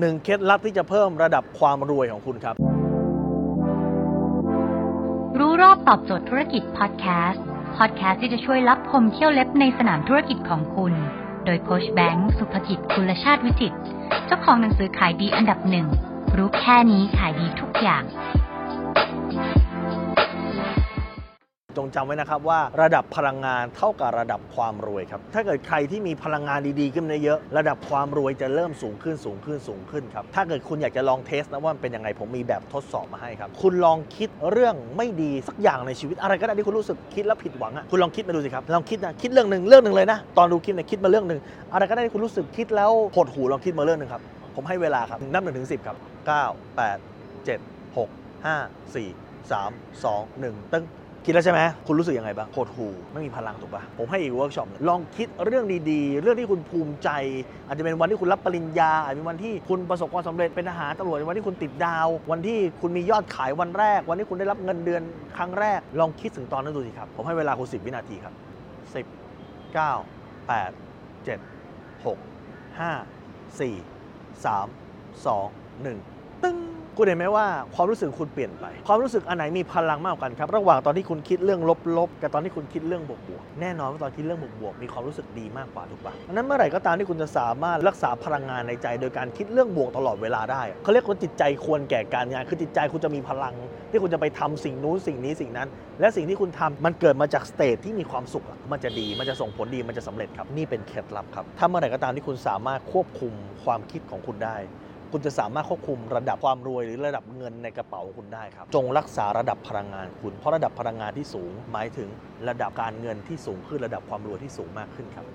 หนึ่งเคล็ดลับที่จะเพิ่มระดับความรวยของคุณครับ รู้รอบตอบโจทย์ธุรกิจพอดแคสต์พอดแคสต์ที่จะช่วยรับพมเที่ยวเล็บในสนามธุรกิจของคุณ โดยโคชแบงค์สุภกิจคุลชาติวิจิตเจ้าของหนังสือขายดีอันดับหนึ่งรู้แค่นี้ขายดีทุกอย่าง จงจำไว้นะครับว่าระดับพลังงานเท่ากับระดับความรวยครับ ถ้าเกิดใครที่มีพลังงานดีๆขึ้นเยอะ ระดับความรวยจะเริ่มสูงขึ้นสูงขึ้นสูงขึ้นครับ ถ้าเกิดคุณอยากจะลองเทสนะว่ามันเป็นยังไงผมมีแบบทดสอบมาให้ครับ คุณลองคิดเรื่องไม่ดีสักอย่างในชีวิต อะไรก็ได้ที่คุณรู้สึกคิดแล้วผิดหวังอะคุณลองคิดมาดูสิครับลองคิดนะคิดเรื่องหนึ่งเรื่องหนึ่งเลยนะ ตอนดูคลิปเนี่ยคิดมาเรื่องหนึ่งอะไรก็ได้ที่คุณรู้สึกคิดแล้วหดหูลองคิดมาเรื่องหนึ่งครับผมให้เวลาครับนับหนึ่งถึงสิบครับเก้าแปดเจ็ดหกห้าสี่สามสองหนึ่งตึ้ง คิดแล้วใช่ไหมคุณรู้สึกยังไงบ้างหดหู่ไม่มีพลังถูกปะผมให้อีกเวิร์กช็อปเลยลองคิดเรื่องดีๆ เรื่องที่คุณภูมิใจ อาจจะเป็นวันที่คุณรับปริญญาอาจจะเป็นวันที่คุณประสบความสำเร็จเป็นทหารตำรวจวันที่คุณติดดาว วันที่คุณมียอดขายวันแรก วันที่คุณได้รับเงินเดือนครั้งแรก ลองคิดถึงตอนนั้นดูสิครับ ผมให้เวลาคุณ 10 วินาทีครับ 10 9 8 7 6 5 4 3 2 1ตึ้ง คุณเห็นไหมว่าความรู้สึกคุณเปลี่ยนไป ความรู้สึกอันไหนมีพลังมากกว่ากันครับ ระหว่างตอนที่คุณคิดเรื่องลบๆ กับตอนที่คุณคิดเรื่องบวกๆ แน่นอนว่าตอนคิดเรื่องบวกๆ มีความรู้สึกดีมากกว่าถูกปะดังนั้นเมื่อไหร่ก็ตามที่คุณจะสามารถรักษาพลังงานในใจ โดยการคิดเรื่องบวกตลอดเวลาได้ เขาเรียกว่าจิตใจควรแก่การงาน คือจิตใจคุณจะมีพลัง ที่คุณจะไปทำสิ่งนู้นสิ่งนี้สิ่งนั้น และสิ่งที่คุณทำมันเกิดมาจากสเตทที่มีความสุข มันจะดี มันจะส่งผลดี มันจะสำเร็จครับ นี่เป็นเคล็ดลับครับ ถ้าเมื่อไหร่ก็ตามที่คุณสามารถควบคุมความคิดของคุณได้ คุณจะสามารถควบคุมระดับความรวยหรือระดับเงินในกระเป๋าคุณได้ครับ จงรักษาระดับพลังงานคุณ เพราะระดับพลังงานที่สูง หมายถึงระดับการเงินที่สูงขึ้นระดับความรวยที่สูงมากขึ้นครับ